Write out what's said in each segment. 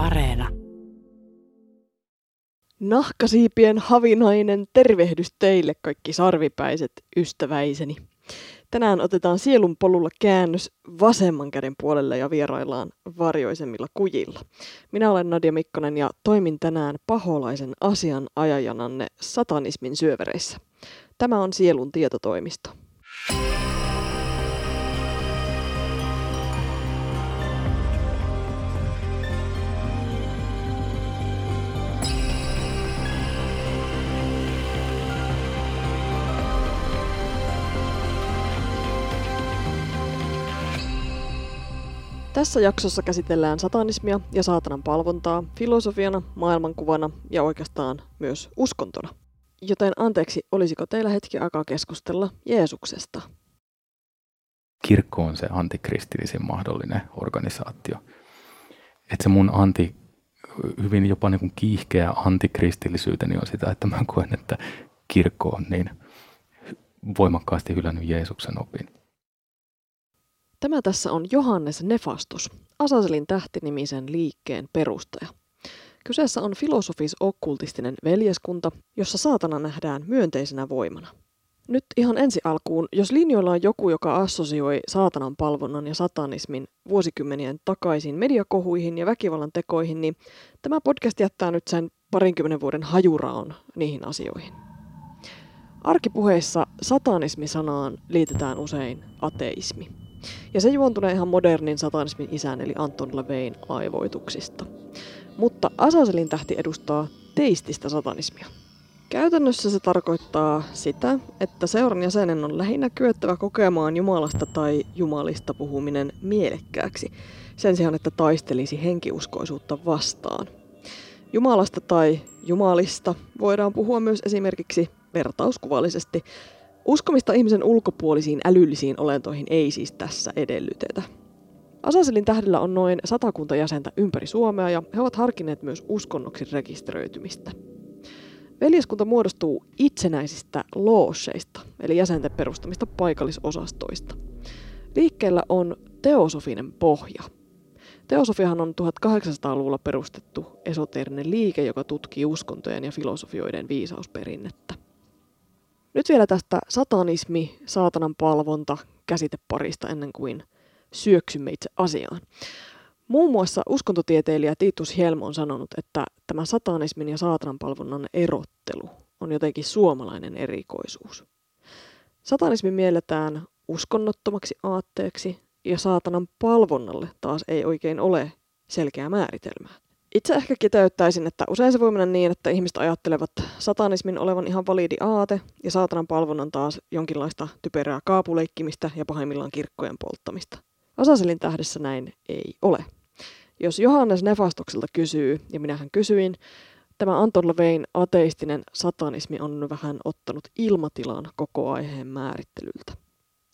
Areena. Nahkasiipien havinainen tervehdys teille kaikki sarvipäiset ystäväiseni. Tänään otetaan sielun polulla käännös vasemman käden puolelle ja vieraillaan varjoisemmilla kujilla. Minä olen Nadia Mikkonen ja toimin tänään paholaisen asian ajajananne satanismin syövereissä. Tämä on sielun tietotoimisto. Tässä jaksossa käsitellään satanismia ja saatanan palvontaa filosofiana, maailmankuvana ja oikeastaan myös uskontona. Joten anteeksi, olisiko teillä hetki aikaa keskustella Jeesuksesta? Kirkko on se antikristillisin mahdollinen organisaatio. Että se mun anti, hyvin jopa niin kuin kiihkeä antikristillisyyteni on sitä, että mä koen, että kirkko on niin voimakkaasti hylännyt Jeesuksen opin. Tämä tässä on Johannes Nefastus, Asaselin tähtinimisen liikkeen perustaja. Kyseessä on filosofis-okkultistinen veljeskunta, jossa saatana nähdään myönteisenä voimana. Nyt ihan ensi alkuun, jos linjoilla on joku, joka assosioi saatanan palvonnan ja satanismin vuosikymmenien takaisin mediakohuihin ja väkivallan tekoihin, niin tämä podcast jättää nyt sen parinkymmenen vuoden hajuraon niihin asioihin. Arkipuheissa satanismi-sanaan liitetään usein ateismi. Ja se juontunee ihan modernin satanismin isän eli Anton LaVein aivoituksista. Mutta Asaselin tähti edustaa teististä satanismia. Käytännössä se tarkoittaa sitä, että seuran jäsenen on lähinnä kyettävä kokemaan Jumalasta tai Jumalista puhuminen mielekkääksi, sen sijaan että taistelisi henkiuskoisuutta vastaan. Jumalasta tai Jumalista voidaan puhua myös esimerkiksi vertauskuvallisesti Uskomista ihmisen ulkopuolisiin älyllisiin olentoihin ei siis tässä edellytetä. Asaselin tähdellä on noin satakunta jäsentä ympäri Suomea ja he ovat harkineet myös uskonnoksi rekisteröitymistä. Veljeskunta muodostuu itsenäisistä loosseista, eli jäsenten perustamista paikallisosastoista. Liikkeellä on teosofinen pohja. Teosofiahan on 1800-luvulla perustettu esoteerinen liike, joka tutkii uskontojen ja filosofioiden viisausperinnettä. Nyt vielä tästä satanismi, saatanan palvonta käsiteparista ennen kuin syöksymme itse asiaan. Muun muassa uskontotieteilijä Titus Helm on sanonut, että tämä satanismin ja saatanan palvonnan erottelu on jotenkin suomalainen erikoisuus. Satanismi mielletään uskonnottomaksi aatteeksi ja saatanan palvonnalle taas ei oikein ole selkeää määritelmää. Itse ehkä kiteyttäisin, että usein se voi mennä niin, että ihmiset ajattelevat satanismin olevan ihan validi aate ja saatanan palvonnan taas jonkinlaista typerää kaapuleikkimistä ja pahimmillaan kirkkojen polttamista. Asaselin tähdessä näin ei ole. Jos Johannes Nefastokselta kysyy, ja minähän kysyin, tämä Anton Levein ateistinen satanismi on vähän ottanut ilmatilan koko aiheen määrittelyltä.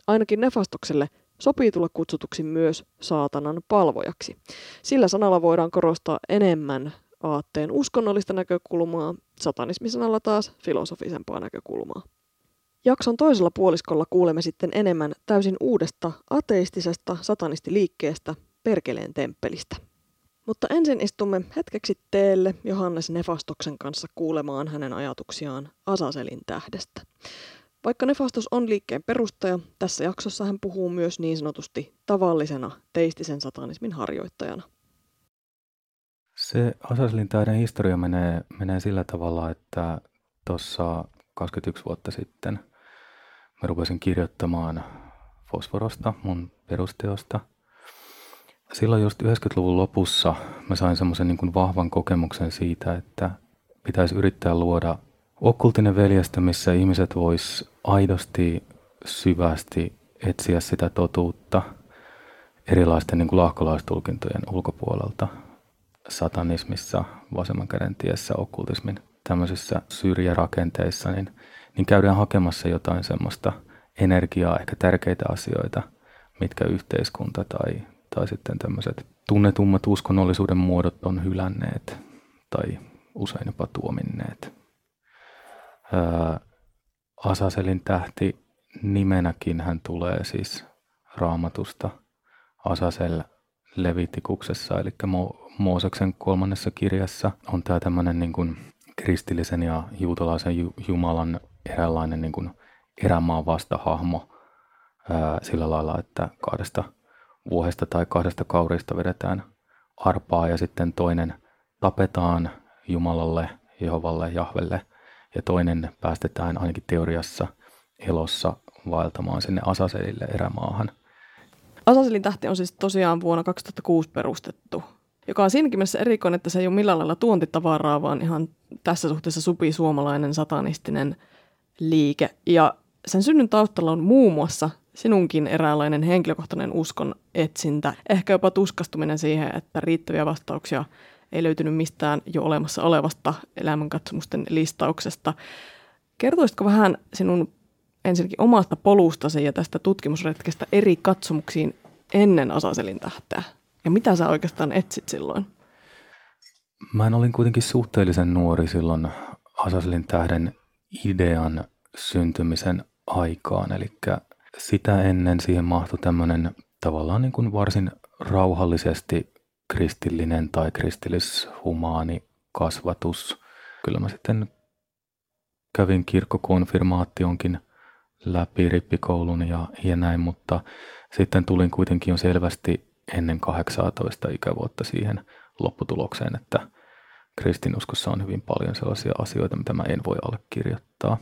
Ainakin Nefastokselle Sopii tulla kutsutuksi myös saatanan palvojaksi. Sillä sanalla voidaan korostaa enemmän aatteen uskonnollista näkökulmaa, satanismisanalla taas filosofisempaa näkökulmaa. Jakson toisella puoliskolla kuulemme sitten enemmän täysin uudesta ateistisesta satanistiliikkeestä Perkeleen temppelistä. Mutta ensin istumme hetkeksi teelle Johannes Nefastoksen kanssa kuulemaan hänen ajatuksiaan Asaselin tähdestä. Vaikka Nefastos on liikkeen perustaja, tässä jaksossa hän puhuu myös niin sanotusti tavallisena teistisen satanismin harjoittajana. Se Asaslin täyden historia menee, menee sillä tavalla, että tuossa 21 vuotta sitten mä rupesin kirjoittamaan fosforosta, mun perusteosta. Silloin just 90-luvun lopussa mä sain semmoisen niin vahvan kokemuksen siitä, että pitäisi yrittää luoda okkultinen veljestä, missä ihmiset vois aidosti, syvästi etsiä sitä totuutta erilaisten niin kuin lahkolaistulkintojen ulkopuolelta. Satanismissa, vasemman käden tiessä, okkultismin tämmöisissä syrjärakenteissa, niin, niin käydään hakemassa jotain semmoista energiaa, ehkä tärkeitä asioita, mitkä yhteiskunta tai, tai sitten tämmöiset tunnetummat uskonnollisuuden muodot on hylänneet tai usein jopa tuominneet. Asaselin tähti nimenäkin hän tulee siis raamatusta. Asasel Levitikuksessa, eli Mo- Mooseksen kolmannessa kirjassa on tämä tämmöinen niin kuin kristillisen ja juutalaisen ju- Jumalan eräänlainen niin kuin erämaan vastahahmo ää, sillä lailla, että kahdesta vuohesta tai kahdesta kaurista vedetään arpaa ja sitten toinen tapetaan Jumalalle, Jehovalle, Jahvelle ja toinen päästetään ainakin teoriassa elossa vaeltamaan sinne Asaselille erämaahan. Asaselin tähti on siis tosiaan vuonna 2006 perustettu, joka on siinäkin mielessä erikoinen, että se ei ole millään lailla tuontitavaraa, vaan ihan tässä suhteessa supi suomalainen satanistinen liike. Ja sen synnyn taustalla on muun muassa sinunkin eräänlainen henkilökohtainen uskon etsintä, ehkä jopa tuskastuminen siihen, että riittäviä vastauksia ei löytynyt mistään jo olemassa olevasta elämänkatsomusten listauksesta. Kertoisitko vähän sinun ensinnäkin omasta polustasi ja tästä tutkimusretkestä eri katsomuksiin ennen Asaselin tähteä? Ja mitä sä oikeastaan etsit silloin? Mä olin kuitenkin suhteellisen nuori silloin Asaselin tähden idean syntymisen aikaan, eli sitä ennen siihen mahtui tämmöinen tavallaan niin kuin varsin rauhallisesti kristillinen tai kristillishumaani kasvatus. Kyllä mä sitten kävin kirkkokonfirmaationkin läpi rippikoulun ja, ja näin, mutta sitten tulin kuitenkin jo selvästi ennen 18 ikävuotta siihen lopputulokseen, että kristinuskossa on hyvin paljon sellaisia asioita, mitä mä en voi allekirjoittaa.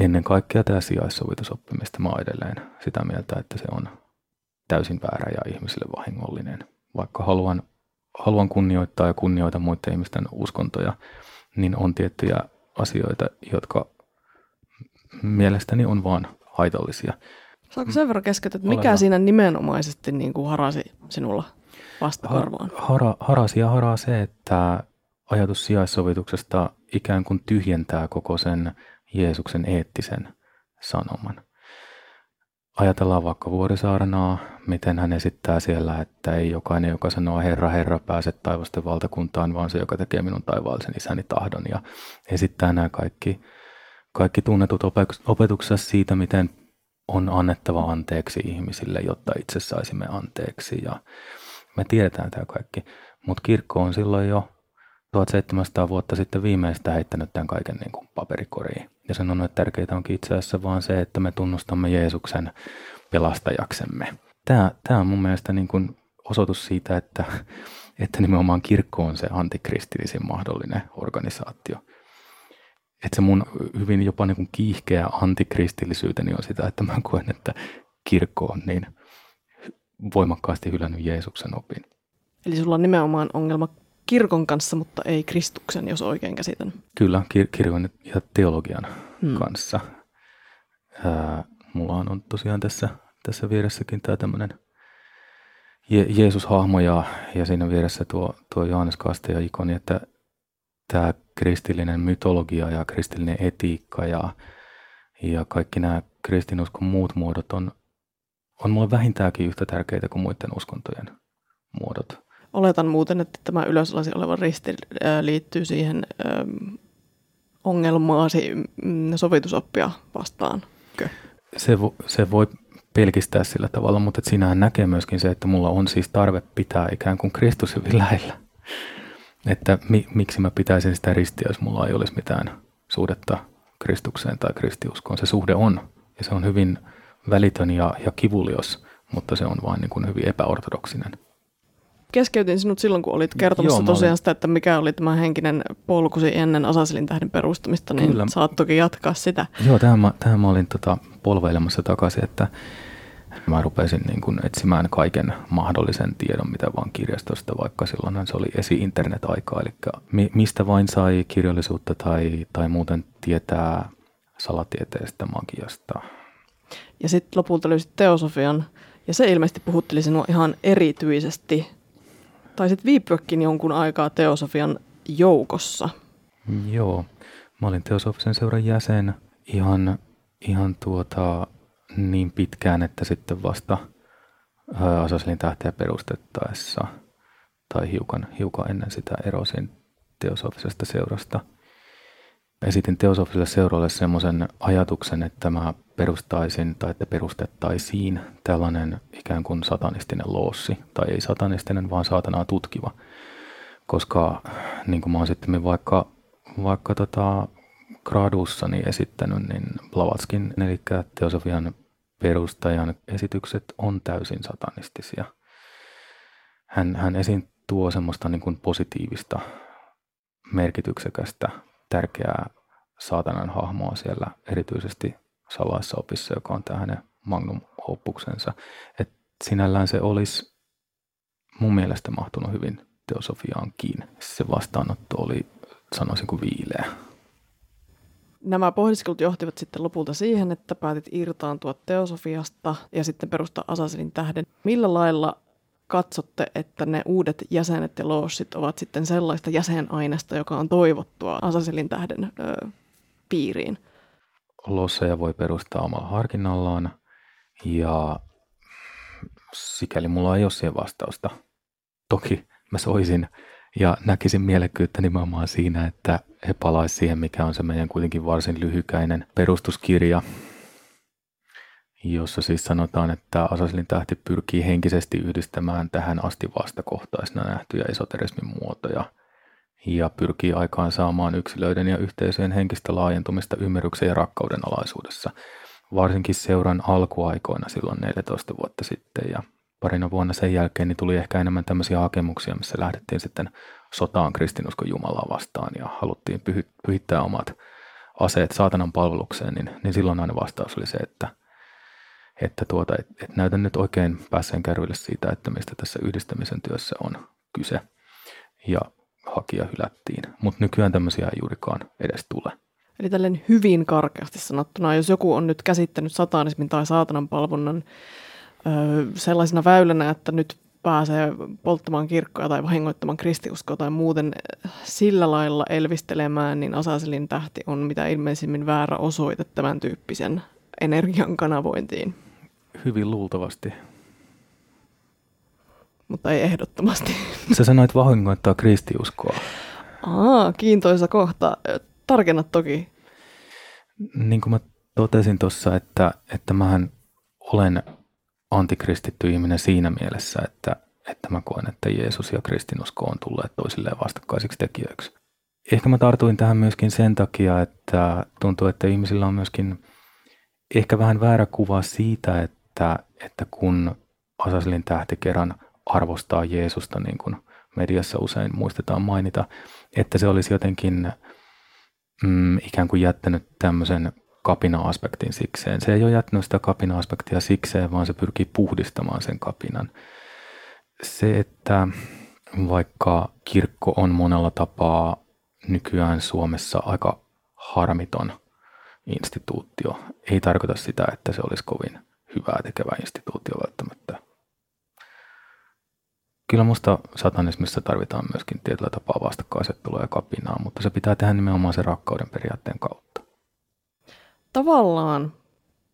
Ennen kaikkea tämä sijaissovitusoppimista mä edelleen sitä mieltä, että se on täysin väärä ja ihmisille vahingollinen. Vaikka haluan, haluan kunnioittaa ja kunnioita muiden ihmisten uskontoja, niin on tiettyjä asioita, jotka mielestäni on vaan haitallisia. Saako sen verran keskeytyä, että mikä Oleva. siinä nimenomaisesti niin kuin harasi sinulla vastakarvaan? Hara, harasi ja haraa se, että ajatus sijaissovituksesta ikään kuin tyhjentää koko sen Jeesuksen eettisen sanoman. Ajatellaan vaikka Vuorisaarnaa, miten hän esittää siellä, että ei jokainen, joka sanoo Herra, Herra, pääse taivasten valtakuntaan, vaan se, joka tekee minun taivaallisen isäni tahdon. Ja esittää nämä kaikki, kaikki tunnetut opetuksessa siitä, miten on annettava anteeksi ihmisille, jotta itse saisimme anteeksi. Ja me tiedetään tämä kaikki, mutta kirkko on silloin jo 1700 vuotta sitten viimeistä heittänyt tämän kaiken niin kuin paperikoriin. Ja sanonut, että tärkeintä onkin itse asiassa vaan se, että me tunnustamme Jeesuksen pelastajaksemme. Tämä, tämä on mun mielestä niin kuin osoitus siitä, että, että nimenomaan kirkko on se antikristillisin mahdollinen organisaatio. Että se mun hyvin jopa niin kuin kiihkeä antikristillisyyteni on sitä, että mä koen, että kirkko on niin voimakkaasti hylännyt Jeesuksen opin. Eli sulla on nimenomaan ongelma kirkon kanssa, mutta ei Kristuksen, jos oikein käsitän. Kyllä, kir- kirkon ja teologian hmm. kanssa. Ää, mulla on tosiaan tässä, tässä vieressäkin tämä tämmöinen Je- Jeesus-hahmo ja, ja siinä vieressä tuo, tuo Johannes ja ikoni, että tämä kristillinen mytologia ja kristillinen etiikka ja, ja kaikki nämä kristinuskon muut muodot on, on mulle vähintäänkin yhtä tärkeitä kuin muiden uskontojen muodot. Oletan muuten, että tämä ylösalasi oleva risti liittyy siihen ongelmaasi mm, sovitusoppia vastaan. Se, vo, se voi pelkistää sillä tavalla, mutta sinähän näkee myöskin se, että mulla on siis tarve pitää ikään kuin Kristus hyvin lähellä. Että mi, miksi mä pitäisin sitä ristiä, jos mulla ei olisi mitään suhdetta Kristukseen tai kristiuskoon. Se suhde on, ja se on hyvin välitön ja, ja kivulios, mutta se on vain niin kuin hyvin epäortodoksinen keskeytin sinut silloin, kun olit kertomassa Joo, tosiaan olin... sitä, että mikä oli tämä henkinen polkusi ennen Asaselin tähden perustamista, niin Kyllä. saat toki jatkaa sitä. Joo, tähän mä, tähän mä olin tota polveilemassa takaisin, että mä rupesin niin kuin etsimään kaiken mahdollisen tiedon, mitä vaan kirjastosta, vaikka silloin se oli esi-internet-aikaa, eli mi- mistä vain sai kirjallisuutta tai, tai muuten tietää salatieteestä, magiasta. Ja sitten lopulta löysit teosofian, ja se ilmeisesti puhutteli sinua ihan erityisesti taisit viipyäkin jonkun aikaa Teosofian joukossa. Joo, mä olin Teosofisen seuran jäsen ihan, ihan tuota, niin pitkään, että sitten vasta Asaselin tähteä perustettaessa tai hiukan, hiukan ennen sitä erosin Teosofisesta seurasta. Esitin teosofiselle seuralle semmoisen ajatuksen, että mä perustaisin tai että perustettaisiin tällainen ikään kuin satanistinen loossi, tai ei satanistinen, vaan saatanaa tutkiva. Koska niin kuin mä oon sitten vaikka, vaikka tota graduussani esittänyt, niin Blavatskin, eli teosofian perustajan esitykset on täysin satanistisia. Hän, hän esiin tuo semmoista niin kuin positiivista, merkityksekästä, tärkeää saatanan hahmoa siellä, erityisesti salaissa opissa, joka on tämä hänen magnum opuksensa. Et sinällään se olisi mun mielestä mahtunut hyvin teosofiaankin. Se vastaanotto oli, sanoisin kuin viileä. Nämä pohdiskelut johtivat sitten lopulta siihen, että päätit irtaantua teosofiasta ja sitten perustaa Asaselin tähden. Millä lailla katsotte, että ne uudet jäsenet ja loossit ovat sitten sellaista jäsenainesta, joka on toivottua Asaselin tähden ö, piiriin? Losseja voi perustaa omalla harkinnallaan ja sikäli mulla ei ole siihen vastausta. Toki mä soisin ja näkisin mielekkyyttä nimenomaan siinä, että he palaisivat siihen, mikä on se meidän kuitenkin varsin lyhykäinen perustuskirja, jossa siis sanotaan, että Asaselin tähti pyrkii henkisesti yhdistämään tähän asti vastakohtaisena nähtyjä esoterismin muotoja ja pyrkii aikaan saamaan yksilöiden ja yhteisöjen henkistä laajentumista ymmärryksen ja rakkauden alaisuudessa, varsinkin seuran alkuaikoina silloin 14 vuotta sitten. Ja parina vuonna sen jälkeen niin tuli ehkä enemmän tämmöisiä hakemuksia, missä lähdettiin sitten sotaan kristinuskon Jumalaa vastaan ja haluttiin pyhittää omat aseet saatanan palvelukseen, niin, niin silloin aina vastaus oli se, että, että tuota, et, et näytän nyt oikein päässeen kärville siitä, että mistä tässä yhdistämisen työssä on kyse. Ja hakija hylättiin, mutta nykyään tämmöisiä ei juurikaan edes tule. Eli tälleen hyvin karkeasti sanottuna, jos joku on nyt käsittänyt satanismin tai saatanan palvonnan sellaisena väylänä, että nyt pääsee polttamaan kirkkoja tai vahingoittamaan kristiuskoa tai muuten sillä lailla elvistelemään, niin Asaselin tähti on mitä ilmeisimmin väärä osoite tämän tyyppisen energian kanavointiin. Hyvin luultavasti. Mutta ei ehdottomasti. Sä sanoit vahingoittaa kristiuskoa. Aa, kiintoisa kohta. Tarkenna toki. Niin kuin mä totesin tuossa, että, että mähän olen antikristitty ihminen siinä mielessä, että, että mä koen, että Jeesus ja kristinusko on tulleet toisilleen vastakkaisiksi tekijöiksi. Ehkä mä tartuin tähän myöskin sen takia, että tuntuu, että ihmisillä on myöskin ehkä vähän väärä kuva siitä, että, että kun Asaselin tähti kerran arvostaa Jeesusta, niin kuin mediassa usein muistetaan mainita, että se olisi jotenkin mm, ikään kuin jättänyt tämmöisen kapina-aspektin sikseen. Se ei ole jättänyt sitä kapina-aspektia sikseen, vaan se pyrkii puhdistamaan sen kapinan. Se, että vaikka kirkko on monella tapaa nykyään Suomessa aika harmiton instituutio, ei tarkoita sitä, että se olisi kovin hyvää tekevä instituutio välttämättä. Kyllä musta satanismissa tarvitaan myöskin tietyllä tapaa vastakkaisettelua ja kapinaa, mutta se pitää tehdä nimenomaan sen rakkauden periaatteen kautta tavallaan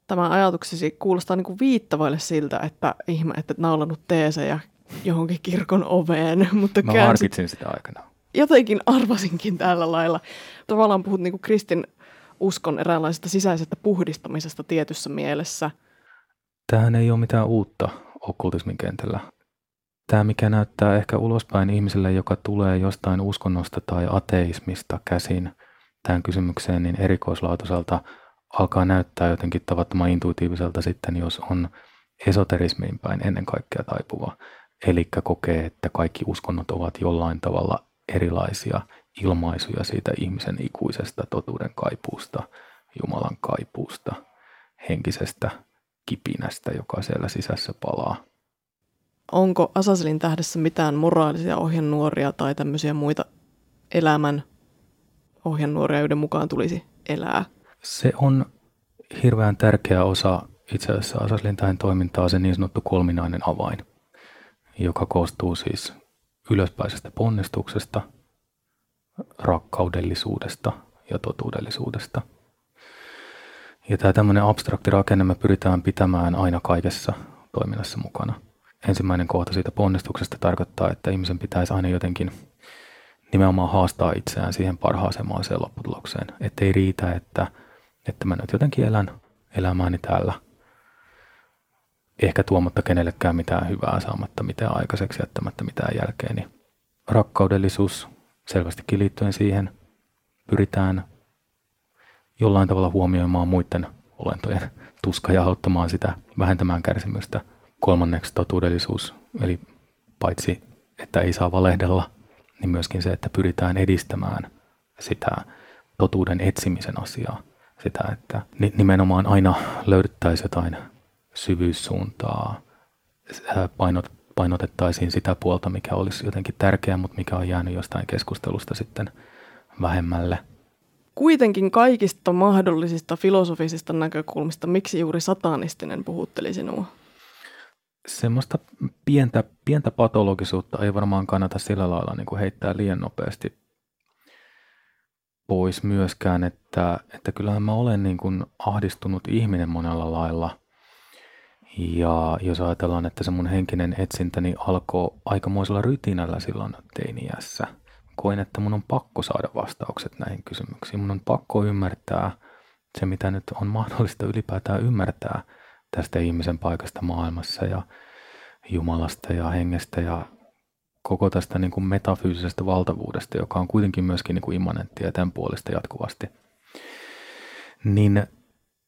tämä ajatuksesi kuulostaa niin kuin viittavaille siltä, että ihme, että naulannut teesejä johonkin kirkon oveen. Mutta Mä harkitsin sitä aikana. Jotenkin arvasinkin tällä lailla. Tavallaan puhut niin kuin kristin uskon eräänlaisesta sisäisestä puhdistamisesta tietyssä mielessä. Tähän ei ole mitään uutta okkultismin kentällä. Tämä, mikä näyttää ehkä ulospäin ihmiselle, joka tulee jostain uskonnosta tai ateismista käsin tähän kysymykseen, niin erikoislaatuiselta alkaa näyttää jotenkin tavattoman intuitiiviselta sitten, jos on esoterismiin päin ennen kaikkea taipuva. Eli kokee, että kaikki uskonnot ovat jollain tavalla erilaisia ilmaisuja siitä ihmisen ikuisesta totuuden kaipuusta, Jumalan kaipuusta, henkisestä kipinästä, joka siellä sisässä palaa. Onko Asaselin tähdessä mitään moraalisia ohjenuoria tai tämmöisiä muita elämän ohjenuoria, joiden mukaan tulisi elää? Se on hirveän tärkeä osa itse asiassa Asaslintain toimintaa, se niin sanottu kolminainen avain, joka koostuu siis ylöspäisestä ponnistuksesta, rakkaudellisuudesta ja totuudellisuudesta. Ja tämä tämmöinen abstrakti rakenne me pyritään pitämään aina kaikessa toiminnassa mukana. Ensimmäinen kohta siitä ponnistuksesta tarkoittaa, että ihmisen pitäisi aina jotenkin nimenomaan haastaa itseään siihen parhaaseen mahdolliseen lopputulokseen. Että ei riitä, että, että mä nyt jotenkin elän elämääni täällä, ehkä tuomatta kenellekään mitään hyvää, saamatta mitään aikaiseksi, jättämättä mitään jälkeen. Niin rakkaudellisuus selvästikin liittyen siihen pyritään jollain tavalla huomioimaan muiden olentojen tuska ja auttamaan sitä vähentämään kärsimystä. Kolmanneksi totuudellisuus, eli paitsi että ei saa valehdella, niin myöskin se, että pyritään edistämään sitä totuuden etsimisen asiaa. Sitä, että nimenomaan aina löydettäisiin jotain syvyyssuuntaa, painot, painotettaisiin sitä puolta, mikä olisi jotenkin tärkeää, mutta mikä on jäänyt jostain keskustelusta sitten vähemmälle. Kuitenkin kaikista mahdollisista filosofisista näkökulmista, miksi juuri satanistinen puhutteli sinua? semmoista pientä, pientä patologisuutta ei varmaan kannata sillä lailla niin kuin heittää liian nopeasti pois myöskään, että, että kyllähän mä olen niin kuin ahdistunut ihminen monella lailla. Ja jos ajatellaan, että se mun henkinen etsintäni alkoi aikamoisella rytinällä silloin teiniässä. Koin, että mun on pakko saada vastaukset näihin kysymyksiin. Mun on pakko ymmärtää se, mitä nyt on mahdollista ylipäätään ymmärtää – tästä ihmisen paikasta maailmassa ja Jumalasta ja hengestä ja koko tästä niin kuin metafyysisestä valtavuudesta, joka on kuitenkin myöskin niin kuin immanenttia ja tämän puolesta jatkuvasti. Niin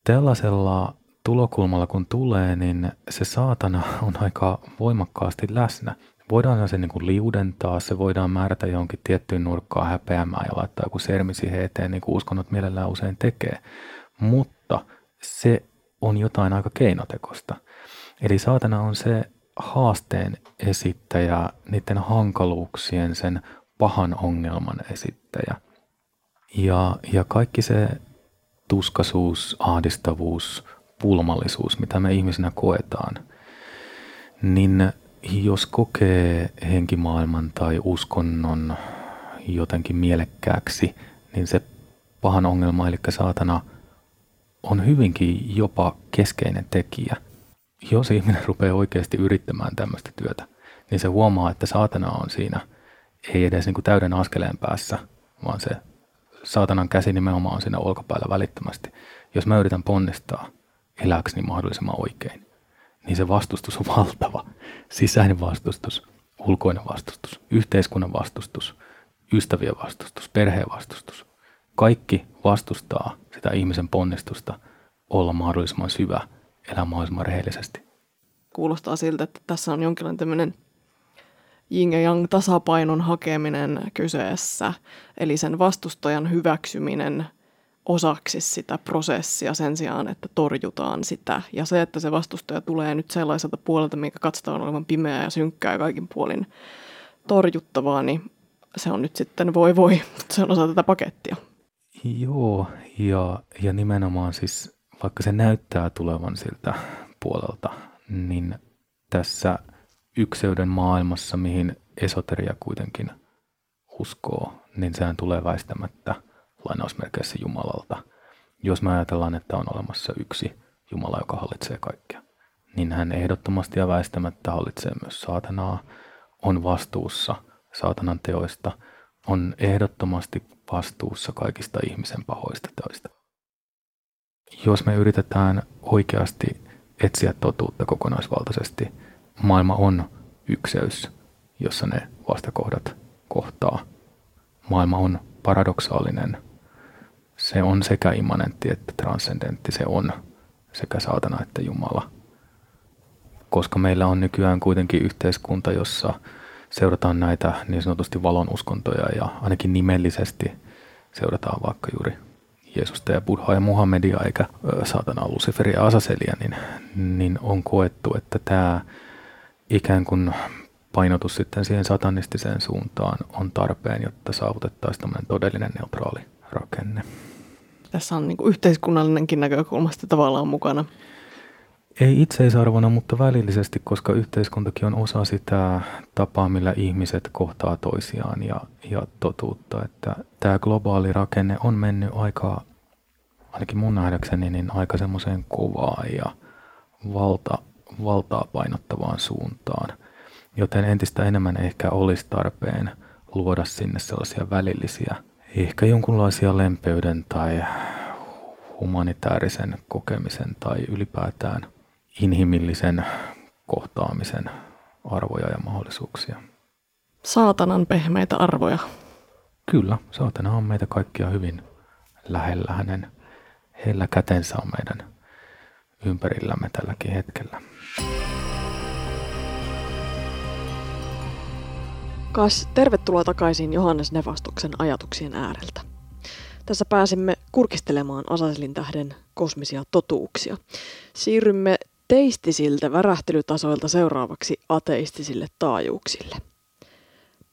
tällaisella tulokulmalla kun tulee, niin se saatana on aika voimakkaasti läsnä. Voidaan se niin kuin liudentaa, se voidaan määrätä johonkin tiettyyn nurkkaan häpeämään ja laittaa joku sermi siihen eteen, niin kuin uskonnot mielellään usein tekee. Mutta se on jotain aika keinotekosta. Eli saatana on se haasteen esittäjä, niiden hankaluuksien, sen pahan ongelman esittäjä. Ja, ja kaikki se tuskaisuus, ahdistavuus, pulmallisuus, mitä me ihmisinä koetaan, niin jos kokee henkimaailman tai uskonnon jotenkin mielekkääksi, niin se pahan ongelma, eli saatana – on hyvinkin jopa keskeinen tekijä. Jos ihminen rupeaa oikeasti yrittämään tämmöistä työtä, niin se huomaa, että saatana on siinä ei edes niin kuin täyden askeleen päässä, vaan se saatanan käsi nimenomaan on siinä olkapäällä välittömästi. Jos mä yritän ponnistaa elääkseni mahdollisimman oikein, niin se vastustus on valtava. Sisäinen vastustus, ulkoinen vastustus, yhteiskunnan vastustus, ystävien vastustus, perheen vastustus. Kaikki vastustaa sitä ihmisen ponnistusta olla mahdollisimman syvä, elää mahdollisimman rehellisesti. Kuulostaa siltä, että tässä on jonkinlainen tämmöinen yin ja yang tasapainon hakeminen kyseessä, eli sen vastustajan hyväksyminen osaksi sitä prosessia sen sijaan, että torjutaan sitä. Ja se, että se vastustaja tulee nyt sellaiselta puolelta, mikä katsotaan olevan pimeää ja synkkää ja kaikin puolin torjuttavaa, niin se on nyt sitten voi voi, se on osa tätä pakettia. Joo, ja, ja nimenomaan siis vaikka se näyttää tulevan siltä puolelta, niin tässä ykseyden maailmassa, mihin esoteria kuitenkin uskoo, niin sehän tulee väistämättä lainausmerkeissä Jumalalta. Jos me ajatellaan, että on olemassa yksi Jumala, joka hallitsee kaikkea, niin hän ehdottomasti ja väistämättä hallitsee myös saatanaa, on vastuussa saatanan teoista, on ehdottomasti vastuussa kaikista ihmisen pahoista töistä. Jos me yritetään oikeasti etsiä totuutta kokonaisvaltaisesti, maailma on ykseys, jossa ne vastakohdat kohtaa. Maailma on paradoksaalinen. Se on sekä immanentti että transcendentti. Se on sekä saatana että Jumala. Koska meillä on nykyään kuitenkin yhteiskunta, jossa seurataan näitä niin sanotusti valon uskontoja ja ainakin nimellisesti seurataan vaikka juuri Jeesusta ja Buddhaa ja Muhammedia eikä saatana Luciferia ja Asaselia, niin, niin on koettu, että tämä ikään kuin painotus sitten siihen satanistiseen suuntaan on tarpeen, jotta saavutettaisiin todellinen neutraali rakenne. Tässä on niin kuin yhteiskunnallinenkin näkökulmasta tavallaan mukana. Ei itseisarvona, mutta välillisesti, koska yhteiskuntakin on osa sitä tapaa, millä ihmiset kohtaa toisiaan ja, ja totuutta. Että tämä globaali rakenne on mennyt aika, ainakin mun nähdäkseni, niin aika semmoiseen kovaan ja valta, valtaa painottavaan suuntaan. Joten entistä enemmän ehkä olisi tarpeen luoda sinne sellaisia välillisiä, ehkä jonkunlaisia lempeyden tai humanitaarisen kokemisen tai ylipäätään inhimillisen kohtaamisen arvoja ja mahdollisuuksia. Saatanan pehmeitä arvoja. Kyllä, saatana on meitä kaikkia hyvin lähellä. Hänen heillä kätensä on meidän ympärillämme tälläkin hetkellä. Kas, tervetuloa takaisin Johannes Nevastuksen ajatuksien ääreltä. Tässä pääsimme kurkistelemaan Asaselin tähden kosmisia totuuksia. Siirrymme teistisiltä värähtelytasoilta seuraavaksi ateistisille taajuuksille.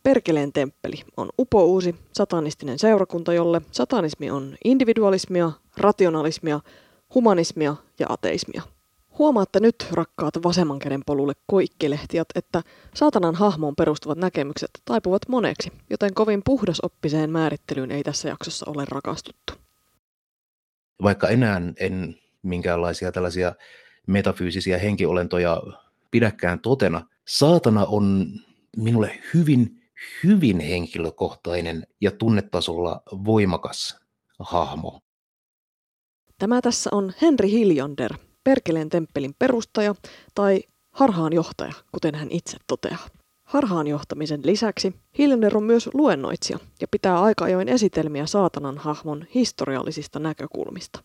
Perkeleen temppeli on upouusi satanistinen seurakunta, jolle satanismi on individualismia, rationalismia, humanismia ja ateismia – Huomaatte nyt, rakkaat vasemman käden polulle koikkelehtijät, että saatanan hahmoon perustuvat näkemykset taipuvat moneksi, joten kovin puhdasoppiseen määrittelyyn ei tässä jaksossa ole rakastuttu. Vaikka enää en minkäänlaisia tällaisia metafyysisiä henkiolentoja pidäkään totena, saatana on minulle hyvin, hyvin henkilökohtainen ja tunnetasolla voimakas hahmo. Tämä tässä on Henry Hiljonder, Perkeleen temppelin perustaja tai harhaanjohtaja, kuten hän itse toteaa. Harhaanjohtamisen lisäksi Hilner on myös luennoitsija ja pitää aika ajoin esitelmiä saatanan hahmon historiallisista näkökulmista.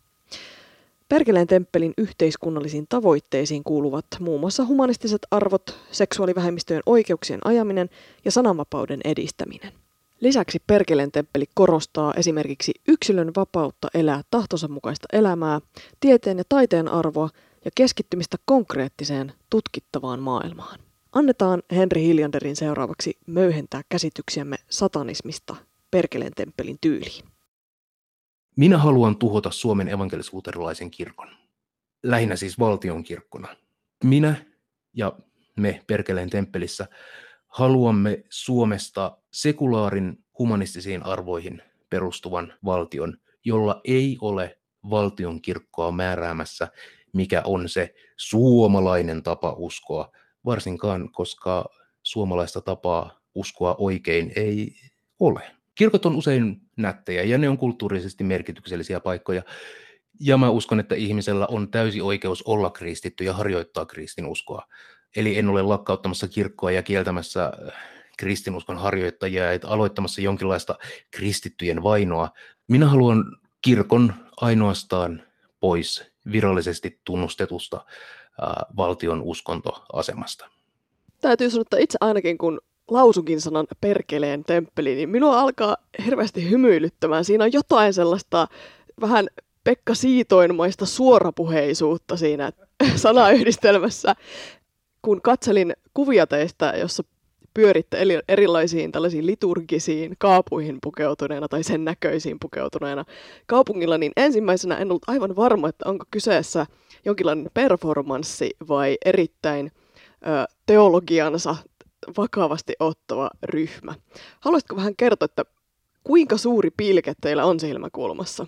Perkeleen temppelin yhteiskunnallisiin tavoitteisiin kuuluvat muun muassa humanistiset arvot, seksuaalivähemmistöjen oikeuksien ajaminen ja sananvapauden edistäminen. Lisäksi Perkeleen temppeli korostaa esimerkiksi yksilön vapautta elää tahtonsa mukaista elämää, tieteen ja taiteen arvoa ja keskittymistä konkreettiseen, tutkittavaan maailmaan. Annetaan Henri Hiljanderin seuraavaksi möyhentää käsityksiämme satanismista Perkeleen temppelin tyyliin. Minä haluan tuhota Suomen evankelis-luterilaisen kirkon. Lähinnä siis valtion kirkkona. Minä ja me Perkeleen temppelissä haluamme Suomesta sekulaarin humanistisiin arvoihin perustuvan valtion, jolla ei ole valtion kirkkoa määräämässä, mikä on se suomalainen tapa uskoa, varsinkaan koska suomalaista tapaa uskoa oikein ei ole. Kirkot on usein nättejä ja ne on kulttuurisesti merkityksellisiä paikkoja. Ja mä uskon, että ihmisellä on täysi oikeus olla kristitty ja harjoittaa kristinuskoa. Eli en ole lakkauttamassa kirkkoa ja kieltämässä kristinuskon harjoittajia ja aloittamassa jonkinlaista kristittyjen vainoa. Minä haluan kirkon ainoastaan pois virallisesti tunnustetusta ää, valtion uskontoasemasta. Täytyy sanoa, että itse ainakin kun lausukin sanan perkeleen temppeli, niin minua alkaa hirveästi hymyilyttämään. Siinä on jotain sellaista vähän Pekka Siitoinmaista suorapuheisuutta siinä sanayhdistelmässä kun katselin kuvia teistä, jossa pyöritte erilaisiin tällaisiin liturgisiin kaapuihin pukeutuneena tai sen näköisiin pukeutuneena kaupungilla, niin ensimmäisenä en ollut aivan varma, että onko kyseessä jonkinlainen performanssi vai erittäin ö, teologiansa vakavasti ottava ryhmä. Haluaisitko vähän kertoa, että kuinka suuri pilke teillä on silmäkulmassa?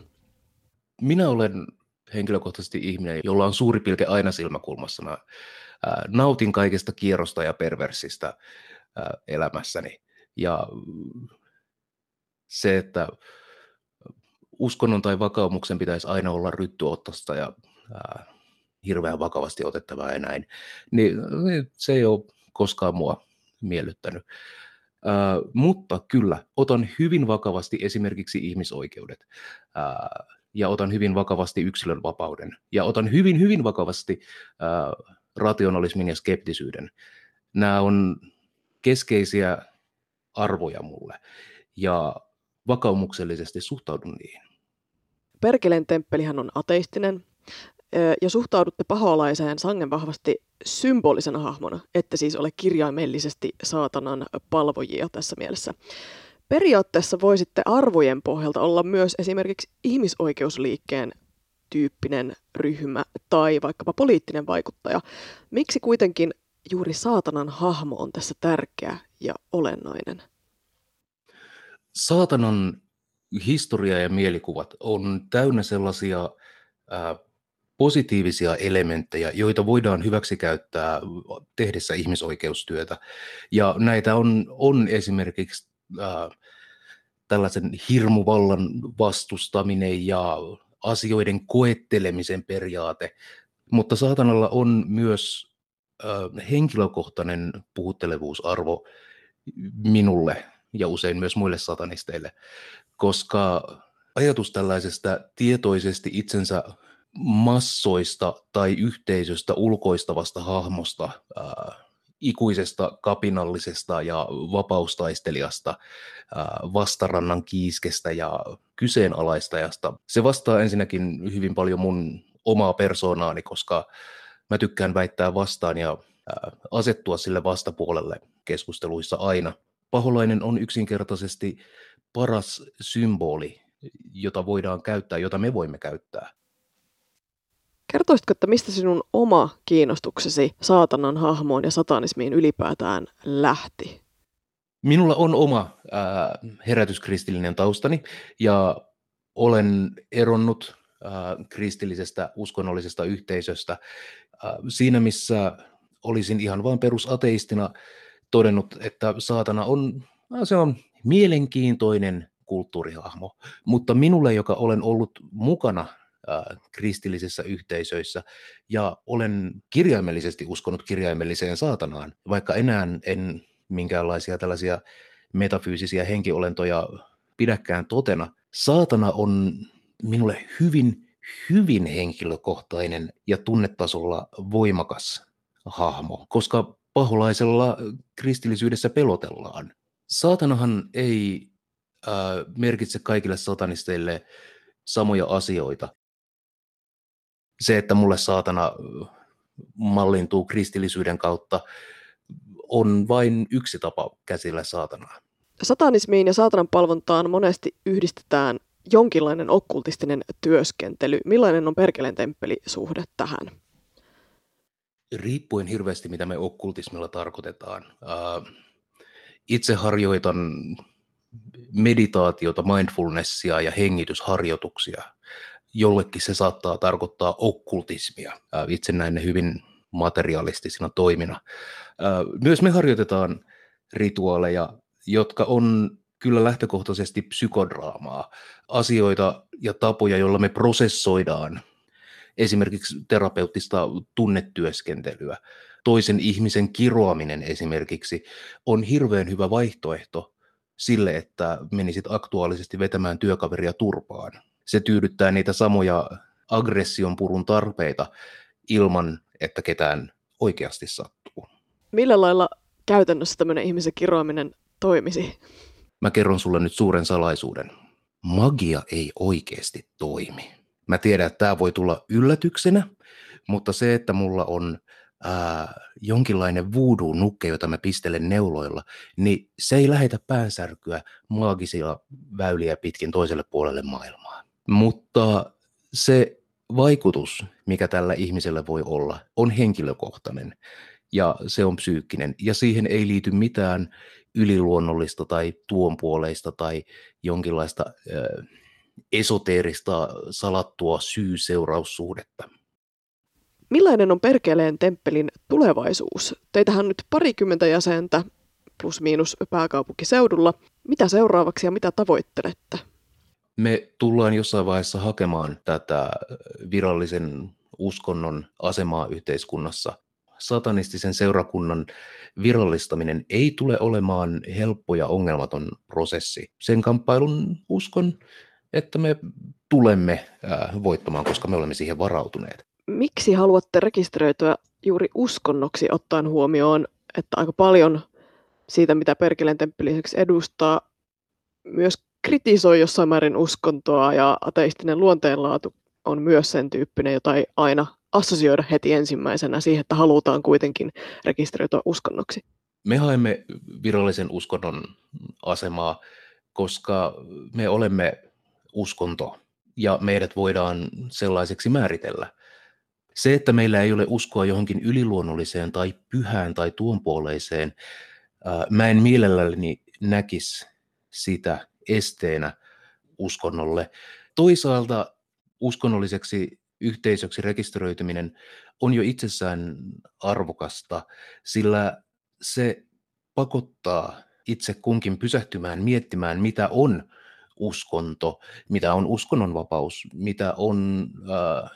Minä olen henkilökohtaisesti ihminen, jolla on suuri pilke aina silmäkulmassa. Mä nautin kaikesta kierrosta ja perversistä elämässäni. Ja se, että uskonnon tai vakaumuksen pitäisi aina olla ryttyottasta ja hirveän vakavasti otettavaa ja näin, niin, niin se ei ole koskaan mua miellyttänyt. Uh, mutta kyllä, otan hyvin vakavasti esimerkiksi ihmisoikeudet uh, ja otan hyvin vakavasti yksilön vapauden ja otan hyvin, hyvin vakavasti uh, rationalismin ja skeptisyyden. Nämä on keskeisiä arvoja mulle ja vakaumuksellisesti suhtaudun niihin. Perkeleen temppelihän on ateistinen ja suhtaudutte paholaiseen sangen vahvasti symbolisena hahmona, että siis ole kirjaimellisesti saatanan palvojia tässä mielessä. Periaatteessa voisitte arvojen pohjalta olla myös esimerkiksi ihmisoikeusliikkeen tyyppinen ryhmä tai vaikkapa poliittinen vaikuttaja. Miksi kuitenkin juuri saatanan hahmo on tässä tärkeä ja olennainen? Saatanan historia ja mielikuvat on täynnä sellaisia ää, positiivisia elementtejä, joita voidaan hyväksikäyttää tehdessä ihmisoikeustyötä. Ja näitä on, on esimerkiksi ää, tällaisen hirmuvallan vastustaminen ja asioiden koettelemisen periaate, mutta saatanalla on myös henkilökohtainen puhuttelevuusarvo minulle ja usein myös muille satanisteille, koska ajatus tällaisesta tietoisesti itsensä massoista tai yhteisöstä ulkoistavasta hahmosta, äh, ikuisesta kapinallisesta ja vapaustaistelijasta, äh, vastarannan kiiskestä ja kyseenalaistajasta. Se vastaa ensinnäkin hyvin paljon mun omaa persoonaani, koska mä tykkään väittää vastaan ja asettua sille vastapuolelle keskusteluissa aina. Paholainen on yksinkertaisesti paras symboli, jota voidaan käyttää, jota me voimme käyttää. Kertoisitko, että mistä sinun oma kiinnostuksesi saatanan hahmoon ja satanismiin ylipäätään lähti? Minulla on oma ää, herätyskristillinen taustani ja olen eronnut ää, kristillisestä uskonnollisesta yhteisöstä siinä, missä olisin ihan vain perusateistina todennut, että saatana on, se on mielenkiintoinen kulttuurihahmo, mutta minulle, joka olen ollut mukana kristillisissä yhteisöissä ja olen kirjaimellisesti uskonut kirjaimelliseen saatanaan, vaikka enää en minkäänlaisia tällaisia metafyysisiä henkiolentoja pidäkään totena. Saatana on minulle hyvin, hyvin henkilökohtainen ja tunnetasolla voimakas hahmo, koska paholaisella kristillisyydessä pelotellaan. Saatanahan ei äh, merkitse kaikille satanisteille samoja asioita se, että mulle saatana mallintuu kristillisyyden kautta, on vain yksi tapa käsillä saatanaa. Satanismiin ja saatanan palvontaan monesti yhdistetään jonkinlainen okkultistinen työskentely. Millainen on Perkeleen temppeli suhde tähän? Riippuen hirveästi, mitä me okkultismilla tarkoitetaan. Itse harjoitan meditaatiota, mindfulnessia ja hengitysharjoituksia jollekin se saattaa tarkoittaa okkultismia. Itse näen ne hyvin materialistisina toimina. Myös me harjoitetaan rituaaleja, jotka on kyllä lähtökohtaisesti psykodraamaa, asioita ja tapoja, joilla me prosessoidaan esimerkiksi terapeuttista tunnetyöskentelyä. Toisen ihmisen kiroaminen esimerkiksi on hirveän hyvä vaihtoehto sille, että menisit aktuaalisesti vetämään työkaveria turpaan se tyydyttää niitä samoja aggression purun tarpeita ilman, että ketään oikeasti sattuu. Millä lailla käytännössä tämmöinen ihmisen kiroaminen toimisi? Mä kerron sulle nyt suuren salaisuuden. Magia ei oikeasti toimi. Mä tiedän, että tämä voi tulla yllätyksenä, mutta se, että mulla on ää, jonkinlainen voodoo-nukke, jota mä pistelen neuloilla, niin se ei lähetä päänsärkyä maagisia väyliä pitkin toiselle puolelle maailmaa. Mutta se vaikutus, mikä tällä ihmisellä voi olla, on henkilökohtainen ja se on psyykkinen. Ja siihen ei liity mitään yliluonnollista tai tuonpuoleista tai jonkinlaista äh, esoteerista salattua syy-seuraussuhdetta. Millainen on Perkeleen temppelin tulevaisuus? Teitähän on nyt parikymmentä jäsentä plus miinus pääkaupunkiseudulla. Mitä seuraavaksi ja mitä tavoittelette? me tullaan jossain vaiheessa hakemaan tätä virallisen uskonnon asemaa yhteiskunnassa. Satanistisen seurakunnan virallistaminen ei tule olemaan helppo ja ongelmaton prosessi. Sen kamppailun uskon, että me tulemme voittamaan, koska me olemme siihen varautuneet. Miksi haluatte rekisteröityä juuri uskonnoksi ottaen huomioon, että aika paljon siitä, mitä Perkeleen temppeliseksi edustaa, myös kritisoi jossain määrin uskontoa ja ateistinen luonteenlaatu on myös sen tyyppinen, jota ei aina assosioida heti ensimmäisenä siihen, että halutaan kuitenkin rekisteröityä uskonnoksi. Me haemme virallisen uskonnon asemaa, koska me olemme uskonto ja meidät voidaan sellaiseksi määritellä. Se, että meillä ei ole uskoa johonkin yliluonnolliseen tai pyhään tai tuonpuoleiseen, mä en mielelläni näkisi sitä esteenä uskonnolle. Toisaalta uskonnolliseksi yhteisöksi rekisteröityminen on jo itsessään arvokasta, sillä se pakottaa itse kunkin pysähtymään miettimään, mitä on uskonto, mitä on uskonnonvapaus, mitä on äh,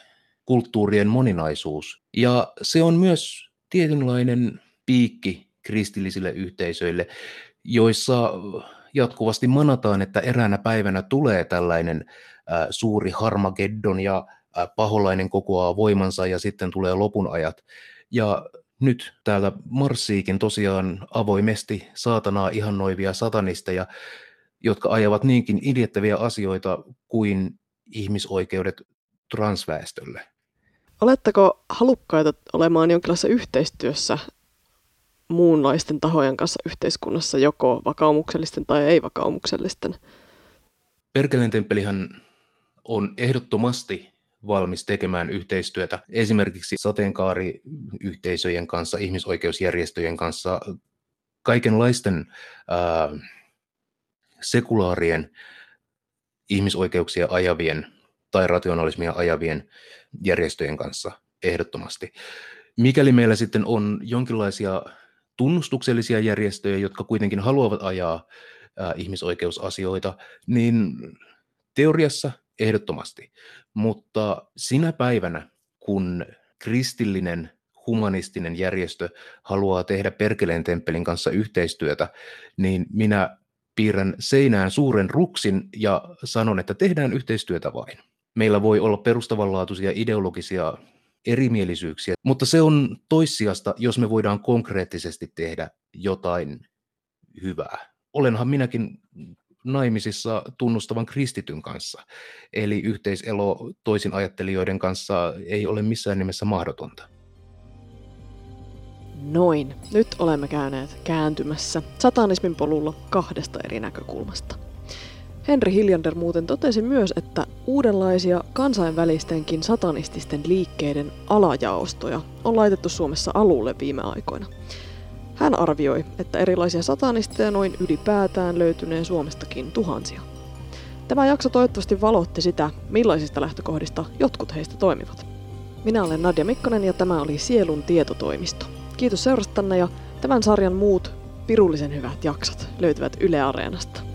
kulttuurien moninaisuus. Ja se on myös tietynlainen piikki kristillisille yhteisöille, joissa jatkuvasti manataan, että eräänä päivänä tulee tällainen äh, suuri harmageddon ja paholainen kokoaa voimansa ja sitten tulee lopun ajat. Ja nyt täällä marssiikin tosiaan avoimesti saatanaa ihannoivia satanisteja, jotka ajavat niinkin idiettäviä asioita kuin ihmisoikeudet transväestölle. Oletteko halukkaita olemaan jonkinlaisessa yhteistyössä muunlaisten tahojen kanssa yhteiskunnassa, joko vakaumuksellisten tai ei-vakaumuksellisten? Perkeleen temppelihän on ehdottomasti valmis tekemään yhteistyötä esimerkiksi sateenkaariyhteisöjen kanssa, ihmisoikeusjärjestöjen kanssa, kaikenlaisten ää, sekulaarien ihmisoikeuksia ajavien tai rationalismia ajavien järjestöjen kanssa ehdottomasti. Mikäli meillä sitten on jonkinlaisia tunnustuksellisia järjestöjä, jotka kuitenkin haluavat ajaa ää, ihmisoikeusasioita, niin teoriassa ehdottomasti. Mutta sinä päivänä, kun kristillinen humanistinen järjestö haluaa tehdä Perkeleen temppelin kanssa yhteistyötä, niin minä piirrän seinään suuren ruksin ja sanon, että tehdään yhteistyötä vain. Meillä voi olla perustavanlaatuisia ideologisia erimielisyyksiä, mutta se on toissijasta, jos me voidaan konkreettisesti tehdä jotain hyvää. Olenhan minäkin naimisissa tunnustavan kristityn kanssa. Eli yhteiselo toisin ajattelijoiden kanssa ei ole missään nimessä mahdotonta. Noin. Nyt olemme käyneet kääntymässä satanismin polulla kahdesta eri näkökulmasta. Henri Hiljander muuten totesi myös, että uudenlaisia kansainvälistenkin satanististen liikkeiden alajaostoja on laitettu Suomessa alulle viime aikoina. Hän arvioi, että erilaisia satanisteja noin ylipäätään löytyneen Suomestakin tuhansia. Tämä jakso toivottavasti valotti sitä, millaisista lähtökohdista jotkut heistä toimivat. Minä olen Nadia Mikkonen ja tämä oli Sielun tietotoimisto. Kiitos seurastanne ja tämän sarjan muut pirullisen hyvät jaksot löytyvät Yle Areenasta.